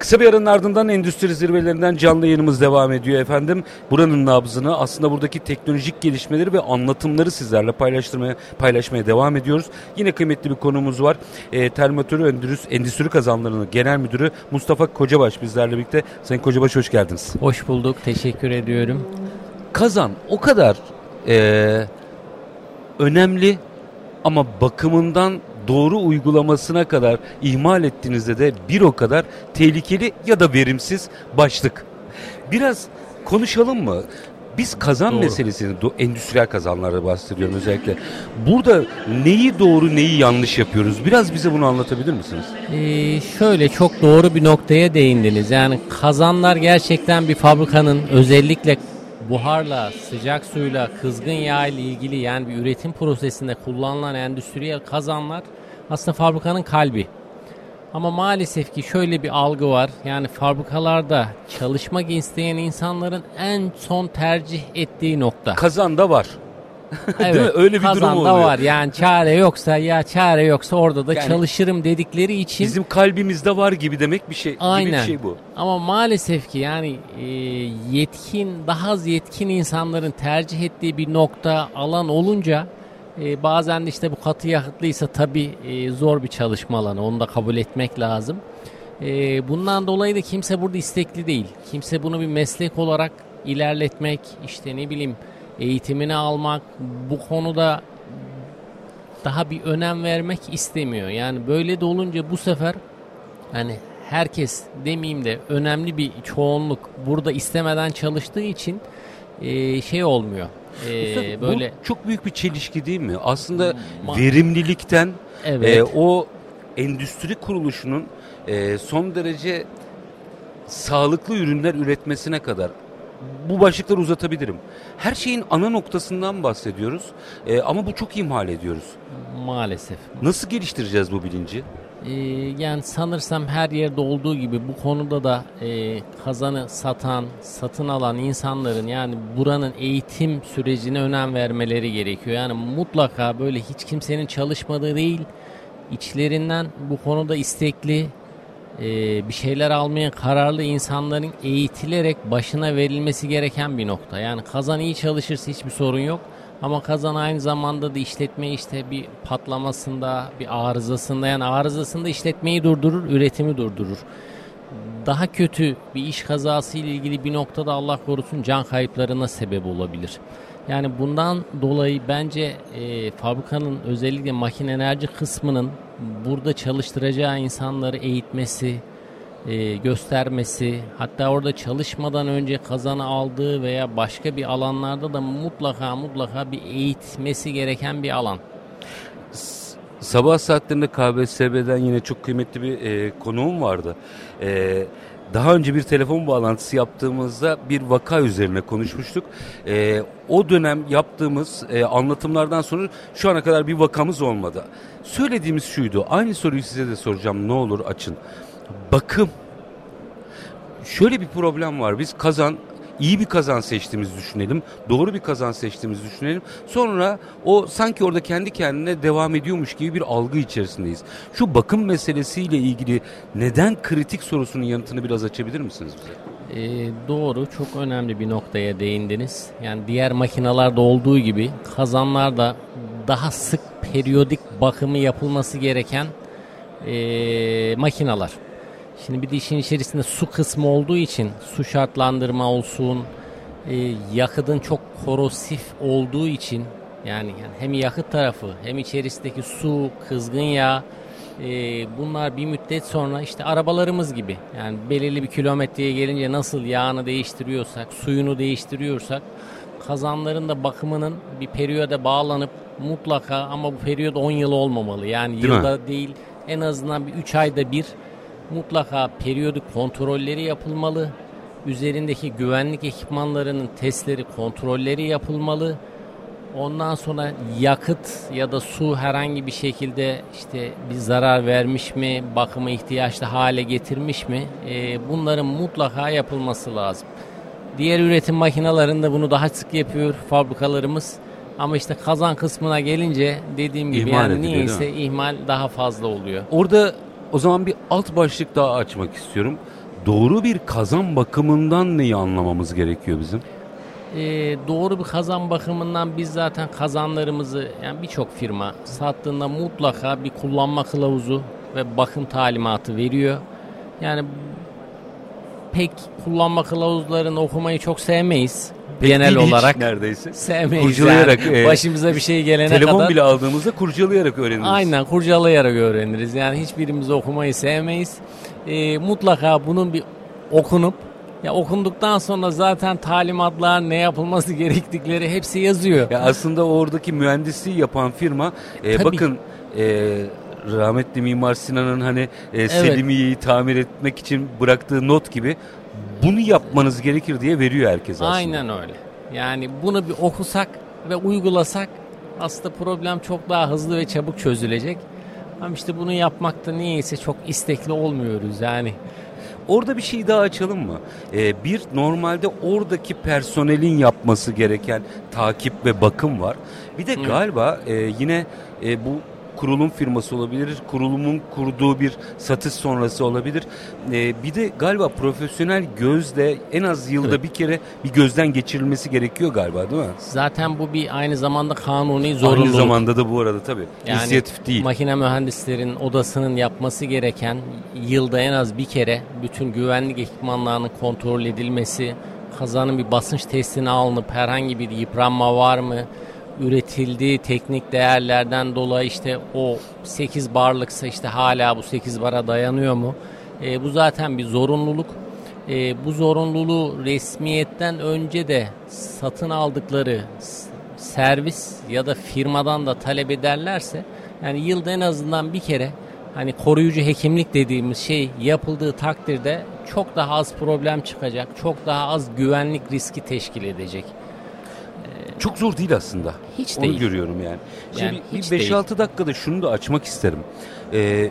Kısa bir aranın ardından endüstri zirvelerinden canlı yayınımız devam ediyor efendim. Buranın nabzını aslında buradaki teknolojik gelişmeleri ve anlatımları sizlerle paylaştırmaya paylaşmaya devam ediyoruz. Yine kıymetli bir konumuz var. E, Termatörü Endüstri, Endüstri Kazanları'nın Genel Müdürü Mustafa Kocabaş bizlerle birlikte. Sayın Kocabaş hoş geldiniz. Hoş bulduk. Teşekkür ediyorum. Kazan o kadar e, önemli ama bakımından doğru uygulamasına kadar ihmal ettiğinizde de bir o kadar tehlikeli ya da verimsiz başlık. Biraz konuşalım mı? Biz kazan doğru. meselesini, endüstriyel kazanlarda bahsediyorum özellikle. Burada neyi doğru neyi yanlış yapıyoruz? Biraz bize bunu anlatabilir misiniz? Ee, şöyle çok doğru bir noktaya değindiniz. Yani kazanlar gerçekten bir fabrikanın özellikle buharla, sıcak suyla, kızgın yağ ile ilgili yani bir üretim prosesinde kullanılan endüstriyel kazanlar aslında fabrikanın kalbi. Ama maalesef ki şöyle bir algı var. Yani fabrikalarda çalışmak isteyen insanların en son tercih ettiği nokta. Kazan da var. Evet, Değil mi? Öyle bir durum oluyor. var. Yani çare yoksa ya çare yoksa orada da yani, çalışırım dedikleri için. Bizim kalbimizde var gibi demek bir şey. Aynen. Gibi bir şey bu. Ama maalesef ki yani e, yetkin, daha az yetkin insanların tercih ettiği bir nokta alan olunca e, bazen işte bu katı yakıtlıysa tabii e, zor bir çalışma alanı. Onu da kabul etmek lazım. E, bundan dolayı da kimse burada istekli değil. Kimse bunu bir meslek olarak ilerletmek, işte ne bileyim eğitimini almak, bu konuda daha bir önem vermek istemiyor. Yani böyle de olunca bu sefer hani herkes demeyeyim de önemli bir çoğunluk burada istemeden çalıştığı için e, şey olmuyor. E, böyle bu çok büyük bir çelişki değil mi? Aslında Ma- verimlilikten evet. e, o endüstri kuruluşunun e, son derece sağlıklı ürünler üretmesine kadar bu başlıkları uzatabilirim. Her şeyin ana noktasından bahsediyoruz e, ama bu çok imhal ediyoruz. Maalesef. Nasıl geliştireceğiz bu bilinci? Ee, yani sanırsam her yerde olduğu gibi bu konuda da e, kazanı satan, satın alan insanların yani buranın eğitim sürecine önem vermeleri gerekiyor. Yani mutlaka böyle hiç kimsenin çalışmadığı değil, içlerinden bu konuda istekli, e, bir şeyler almaya kararlı insanların eğitilerek başına verilmesi gereken bir nokta. Yani kazan iyi çalışırsa hiçbir sorun yok. Ama kazan aynı zamanda da işletme işte bir patlamasında, bir arızasında yani arızasında işletmeyi durdurur, üretimi durdurur. Daha kötü bir iş kazası ile ilgili bir noktada Allah korusun can kayıplarına sebep olabilir. Yani bundan dolayı bence e, fabrikanın özellikle makine enerji kısmının burada çalıştıracağı insanları eğitmesi, e, göstermesi, hatta orada çalışmadan önce kazanı aldığı veya başka bir alanlarda da mutlaka mutlaka bir eğitmesi gereken bir alan. Sabah saatlerinde KBSB'den yine çok kıymetli bir e, konuğum vardı. E, daha önce bir telefon bağlantısı yaptığımızda bir vaka üzerine konuşmuştuk. E, o dönem yaptığımız e, anlatımlardan sonra şu ana kadar bir vakamız olmadı. Söylediğimiz şuydu. Aynı soruyu size de soracağım. Ne olur açın. Bakım. Şöyle bir problem var. Biz kazan iyi bir kazan seçtiğimizi düşünelim. Doğru bir kazan seçtiğimizi düşünelim. Sonra o sanki orada kendi kendine devam ediyormuş gibi bir algı içerisindeyiz. Şu bakım meselesiyle ilgili neden kritik sorusunun yanıtını biraz açabilir misiniz bize? Ee, doğru çok önemli bir noktaya değindiniz. Yani diğer makinalarda olduğu gibi kazanlarda daha sık periyodik bakımı yapılması gereken e, makinalar. Şimdi bir de işin içerisinde su kısmı olduğu için su şartlandırma olsun, e, yakıtın çok korosif olduğu için yani, yani hem yakıt tarafı hem içerisindeki su, kızgın yağ e, bunlar bir müddet sonra işte arabalarımız gibi yani belirli bir kilometreye gelince nasıl yağını değiştiriyorsak, suyunu değiştiriyorsak kazanların da bakımının bir periyoda bağlanıp mutlaka ama bu periyot 10 yıl olmamalı. Yani değil yılda mi? değil en azından bir 3 ayda bir mutlaka periyodik kontrolleri yapılmalı. Üzerindeki güvenlik ekipmanlarının testleri, kontrolleri yapılmalı. Ondan sonra yakıt ya da su herhangi bir şekilde işte bir zarar vermiş mi, bakıma ihtiyaçlı hale getirmiş mi? E, bunların mutlaka yapılması lazım. Diğer üretim makinelerinde bunu daha sık yapıyor fabrikalarımız. Ama işte kazan kısmına gelince dediğim gibi ihmal yani niyeyse ihmal daha fazla oluyor. Orada o zaman bir alt başlık daha açmak istiyorum. doğru bir kazan bakımından neyi anlamamız gerekiyor bizim? Ee, doğru bir kazan bakımından biz zaten kazanlarımızı yani birçok firma sattığında mutlaka bir kullanma kılavuzu ve bakım talimatı veriyor. Yani pek kullanma kılavuzlarını okumayı çok sevmeyiz. Genel değil, hiç olarak neredeyse. sevmeyiz. Kurcalayarak, yani. e, Başımıza bir şey gelene Telefon kadar. bile aldığımızda kurcalayarak öğreniriz. Aynen kurcalayarak öğreniriz. Yani hiçbirimiz okumayı sevmeyiz. Ee, mutlaka bunun bir okunup ya okunduktan sonra zaten talimatlar ne yapılması gerektikleri hepsi yazıyor. Ya aslında oradaki mühendisliği yapan firma e, Tabii. bakın e, rahmetli Mimar Sinan'ın hani e, Selimiye'yi tamir etmek için bıraktığı not gibi bunu yapmanız gerekir diye veriyor herkes aslında. Aynen öyle. Yani bunu bir okusak ve uygulasak aslında problem çok daha hızlı ve çabuk çözülecek. Ama işte bunu yapmakta niyeyse çok istekli olmuyoruz yani. Orada bir şey daha açalım mı? Ee, bir normalde oradaki personelin yapması gereken takip ve bakım var. Bir de galiba e, yine e, bu kurulum firması olabilir, kurulumun kurduğu bir satış sonrası olabilir. E, bir de galiba profesyonel gözle en az yılda Evet. bir kere bir gözden geçirilmesi gerekiyor galiba değil mi? Zaten bu bir aynı zamanda kanuni zorunluluk. Aynı zamanda da bu arada tabii. Yani İnisiyatif değil. Makine mühendislerin odasının yapması gereken yılda en az bir kere bütün güvenlik ekipmanlarının kontrol edilmesi, kazanın bir basınç testine alınıp herhangi bir yıpranma var mı, üretildiği teknik değerlerden dolayı işte o 8 barlıksa işte hala bu 8 bara dayanıyor mu? E, bu zaten bir zorunluluk. E, bu zorunluluğu resmiyetten önce de satın aldıkları servis ya da firmadan da talep ederlerse yani yılda en azından bir kere hani koruyucu hekimlik dediğimiz şey yapıldığı takdirde çok daha az problem çıkacak. Çok daha az güvenlik riski teşkil edecek. Çok zor değil aslında. Hiç Onu değil. görüyorum yani. Şimdi Yani hiç bir değil. 5-6 dakikada şunu da açmak isterim. Ee,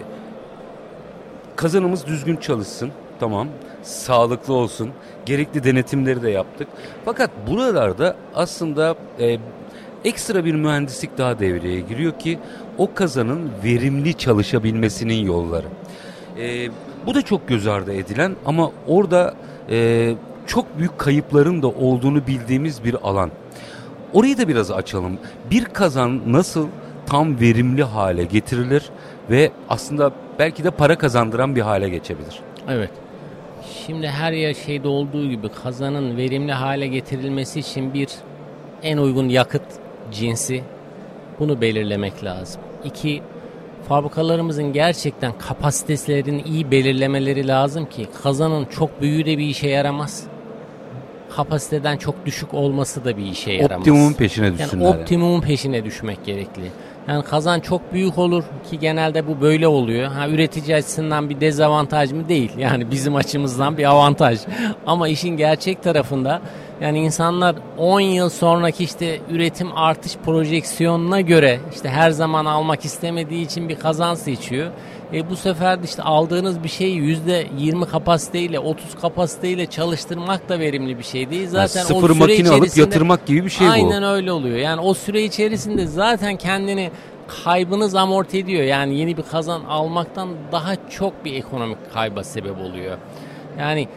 kazanımız düzgün çalışsın. Tamam. Sağlıklı olsun. Gerekli denetimleri de yaptık. Fakat buralarda aslında e, ekstra bir mühendislik daha devreye giriyor ki o kazanın verimli çalışabilmesinin yolları. Ee, bu da çok göz ardı edilen ama orada e, çok büyük kayıpların da olduğunu bildiğimiz bir alan. Orayı da biraz açalım. Bir kazan nasıl tam verimli hale getirilir ve aslında belki de para kazandıran bir hale geçebilir. Evet. Şimdi her yer şeyde olduğu gibi kazanın verimli hale getirilmesi için bir en uygun yakıt cinsi bunu belirlemek lazım. İki fabrikalarımızın gerçekten kapasitelerini iyi belirlemeleri lazım ki kazanın çok büyüğü de bir işe yaramaz. Kapasiteden çok düşük olması da bir işe yaramaz. Optimumun peşine düşsünler. Yani optimumun peşine düşmek gerekli. Yani kazan çok büyük olur ki genelde bu böyle oluyor. Ha üretici açısından bir dezavantaj mı değil. Yani bizim açımızdan bir avantaj. Ama işin gerçek tarafında yani insanlar 10 yıl sonraki işte üretim artış projeksiyonuna göre işte her zaman almak istemediği için bir kazan seçiyor. E bu sefer de işte aldığınız bir şeyi %20 kapasiteyle 30 kapasiteyle çalıştırmak da verimli bir şey değil. Yani Zaten o sıfır süre makine alıp yatırmak gibi bir şey bu. Aynen öyle oluyor. Yani o süre içerisinde zaten kendini kaybınız amorti ediyor. Yani yeni bir kazan almaktan daha çok bir ekonomik kayba sebep oluyor. Yani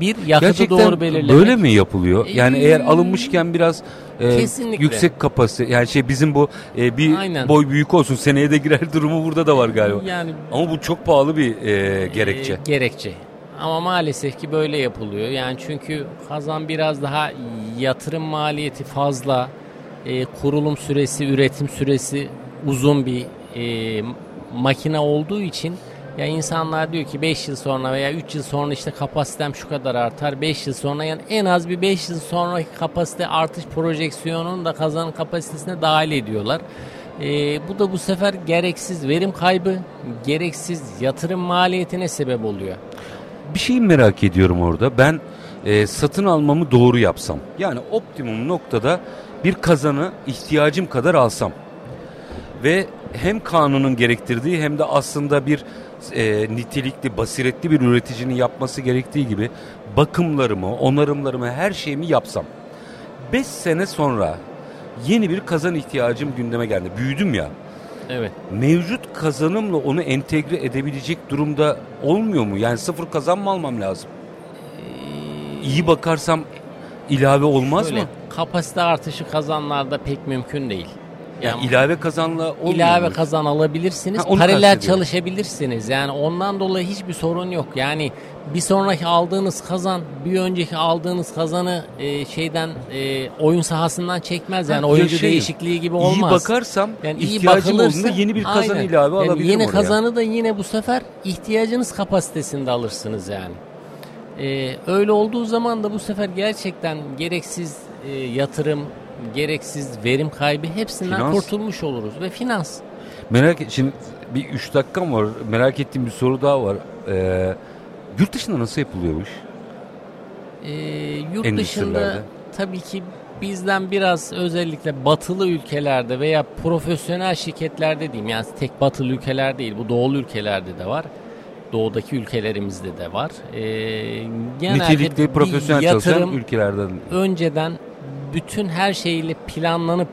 bir yakıtı Gerçekten doğru belirlemek. böyle mi yapılıyor? Yani Ee, eğer alınmışken biraz e, Kesinlikle. yüksek kapasite yani şey bizim bu e, bir Aynen. boy büyük olsun seneye de girer durumu burada da var galiba. Yani Ama bu çok pahalı bir e, gerekçe. e, gerekçe. Ama maalesef ki böyle yapılıyor. Yani çünkü kazan biraz daha yatırım maliyeti fazla, e, kurulum süresi, üretim süresi uzun bir e, makine olduğu için ya insanlar diyor ki 5 yıl sonra veya 3 yıl sonra işte kapasitem şu kadar artar. 5 yıl sonra yani en az bir 5 yıl sonraki kapasite artış projeksiyonunu da kazanın kapasitesine dahil ediyorlar. E, bu da bu sefer gereksiz verim kaybı, gereksiz yatırım maliyetine sebep oluyor. Bir şeyi merak ediyorum orada. Ben e, satın almamı doğru yapsam. Yani optimum noktada bir kazanı ihtiyacım kadar alsam. Ve hem kanunun gerektirdiği hem de aslında bir e, nitelikli, basiretli bir üreticinin yapması gerektiği gibi bakımlarımı, onarımlarımı, her şeyimi yapsam. 5 sene sonra yeni bir kazan ihtiyacım gündeme geldi. Büyüdüm ya. Evet. Mevcut kazanımla onu entegre edebilecek durumda olmuyor mu? Yani sıfır kazan mı almam lazım? İyi bakarsam ilave olmaz Şöyle, mı? Kapasite artışı kazanlarda pek mümkün değil. Yani Yani ilave kazanla olmuyor ilave mu? kazan alabilirsiniz. Ha, paralel çalışabilirsiniz. Yani ondan dolayı hiçbir sorun yok. Yani bir sonraki aldığınız kazan bir önceki aldığınız kazanı e, şeyden e, oyun sahasından çekmez. Yani Ha, oyuncu yaşayın. değişikliği gibi İyi olmaz. bakarsam Yani iyi bakılırsa- yeni bir kazan Aynen. ilave Yani alabilirim Yeni oraya. kazanı da yine bu sefer ihtiyacınız kapasitesinde alırsınız yani. Ee, öyle olduğu zaman da bu sefer gerçekten gereksiz e, yatırım, gereksiz verim kaybı hepsinden Finans. kurtulmuş oluruz ve finans. Merak et, şimdi bir 3 dakikam var. Merak ettiğim bir soru daha var. Ee, yurt dışında nasıl yapılıyormuş? Ee, yurt dışında tabii ki bizden biraz özellikle batılı ülkelerde veya profesyonel şirketlerde diyeyim yani tek batılı ülkeler değil bu doğulu ülkelerde de var. Doğudaki ülkelerimizde de var. Ee, genelde Nitelikli profesyonel çalışan yatırım ülkelerden. önceden bütün her şeyle planlanıp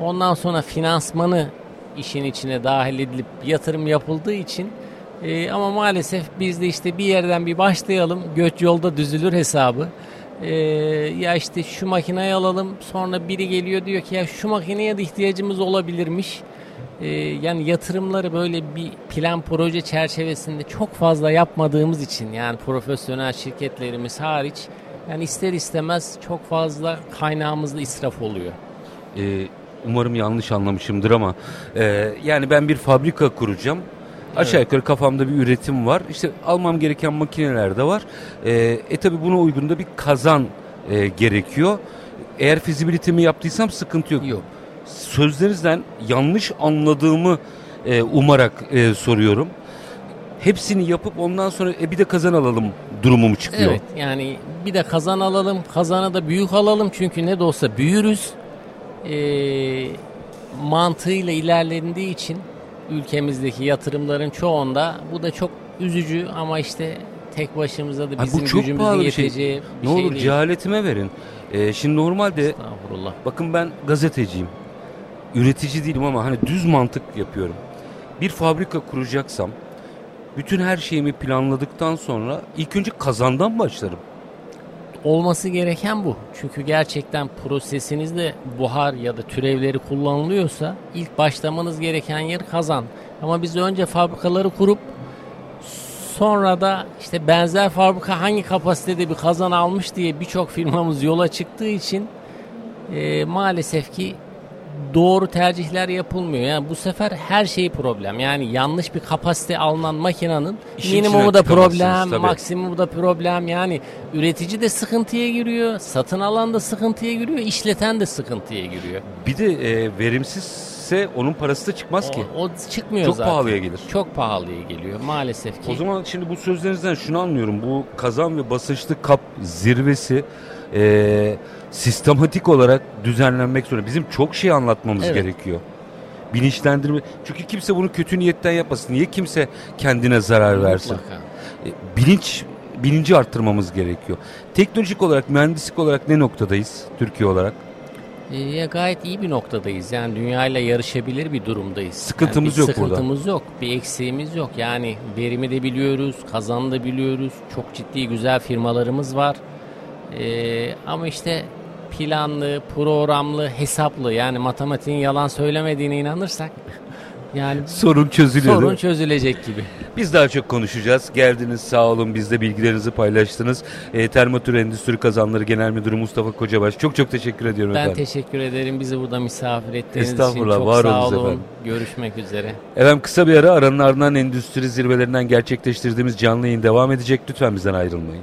ondan sonra finansmanı işin içine dahil edilip yatırım yapıldığı için e, ama maalesef biz de işte bir yerden bir başlayalım göç yolda düzülür hesabı. E, ya işte şu makineyi alalım sonra biri geliyor diyor ki ya şu makineye de ihtiyacımız olabilirmiş. E, yani yatırımları böyle bir plan proje çerçevesinde çok fazla yapmadığımız için yani profesyonel şirketlerimiz hariç yani ister istemez çok fazla kaynağımızda israf oluyor. Ee, umarım yanlış anlamışımdır ama e, yani ben bir fabrika kuracağım. Aşağı yukarı kafamda bir üretim var. İşte almam gereken makineler de var. E, e tabi buna uygun da bir kazan e, gerekiyor. Eğer fizibilitemi yaptıysam sıkıntı yok. Yok. Sözlerinizden yanlış anladığımı e, umarak e, soruyorum. Hepsini yapıp ondan sonra e, bir de kazan alalım durumum çıkıyor. Evet yani bir de kazan alalım. Kazanı da büyük alalım çünkü ne de olsa büyürüz. Ee, mantığıyla ilerlendiği için ülkemizdeki yatırımların çoğunda bu da çok üzücü ama işte tek başımıza da bizim bu çok gücümüzün pahalı bir şey. yeteceği bir Ne şey olur değil. cehaletime verin. E, şimdi normalde Estağfurullah. Bakın ben gazeteciyim. Üretici değilim ama hani düz mantık yapıyorum. Bir fabrika kuracaksam bütün her şeyimi planladıktan sonra ilk önce kazandan başlarım. Olması gereken bu. Çünkü gerçekten prosesinizde buhar ya da türevleri kullanılıyorsa ilk başlamanız gereken yer kazan. Ama biz önce fabrikaları kurup sonra da işte benzer fabrika hangi kapasitede bir kazan almış diye birçok firmamız yola çıktığı için e, maalesef ki doğru tercihler yapılmıyor. Yani bu sefer her şey problem. Yani yanlış bir kapasite alınan makinenin İşin minimumu da problem, tabii. maksimumu da problem. Yani üretici de sıkıntıya giriyor, satın alan da sıkıntıya giriyor, işleten de sıkıntıya giriyor. Bir de e, verimsizse onun parası da çıkmaz ki. O, o çıkmıyor Çok zaten. pahalıya gelir. Çok pahalıya geliyor maalesef ki. O zaman şimdi bu sözlerinizden şunu anlıyorum. Bu kazan ve basınçlı kap zirvesi e, sistematik olarak düzenlenmek zorunda. Bizim çok şey anlatmamız Evet. gerekiyor. Bilinçlendirme. Çünkü kimse bunu kötü niyetten yapmasın. Niye kimse kendine zarar versin? Mutlaka. E, bilinç bilinci arttırmamız gerekiyor. Teknolojik olarak, mühendislik olarak ne noktadayız Türkiye olarak? Ee, ya gayet iyi bir noktadayız. Yani dünyayla yarışabilir bir durumdayız. Sıkıntımız yani yok burada. Sıkıntımız yok. Bir eksiğimiz yok. Yani verimi de biliyoruz, kazanı da biliyoruz. Çok ciddi güzel firmalarımız var. Ee, ama işte planlı, programlı, hesaplı yani matematiğin yalan söylemediğine inanırsak yani Sorun çözülüyor. sorun çözülecek gibi. Biz daha çok konuşacağız. Geldiniz sağ olun bizde bilgilerinizi paylaştınız. E, Termatür Endüstri Kazanları Genel Müdürü Mustafa Kocabaş. Çok çok teşekkür ediyorum Ben efendim. teşekkür ederim bizi burada misafir ettiğiniz için. Çok var sağ olun. efendim. Görüşmek üzere. Efendim kısa bir ara aranın ardından endüstri zirvelerinden gerçekleştirdiğimiz canlı yayın devam edecek. Lütfen bizden ayrılmayın.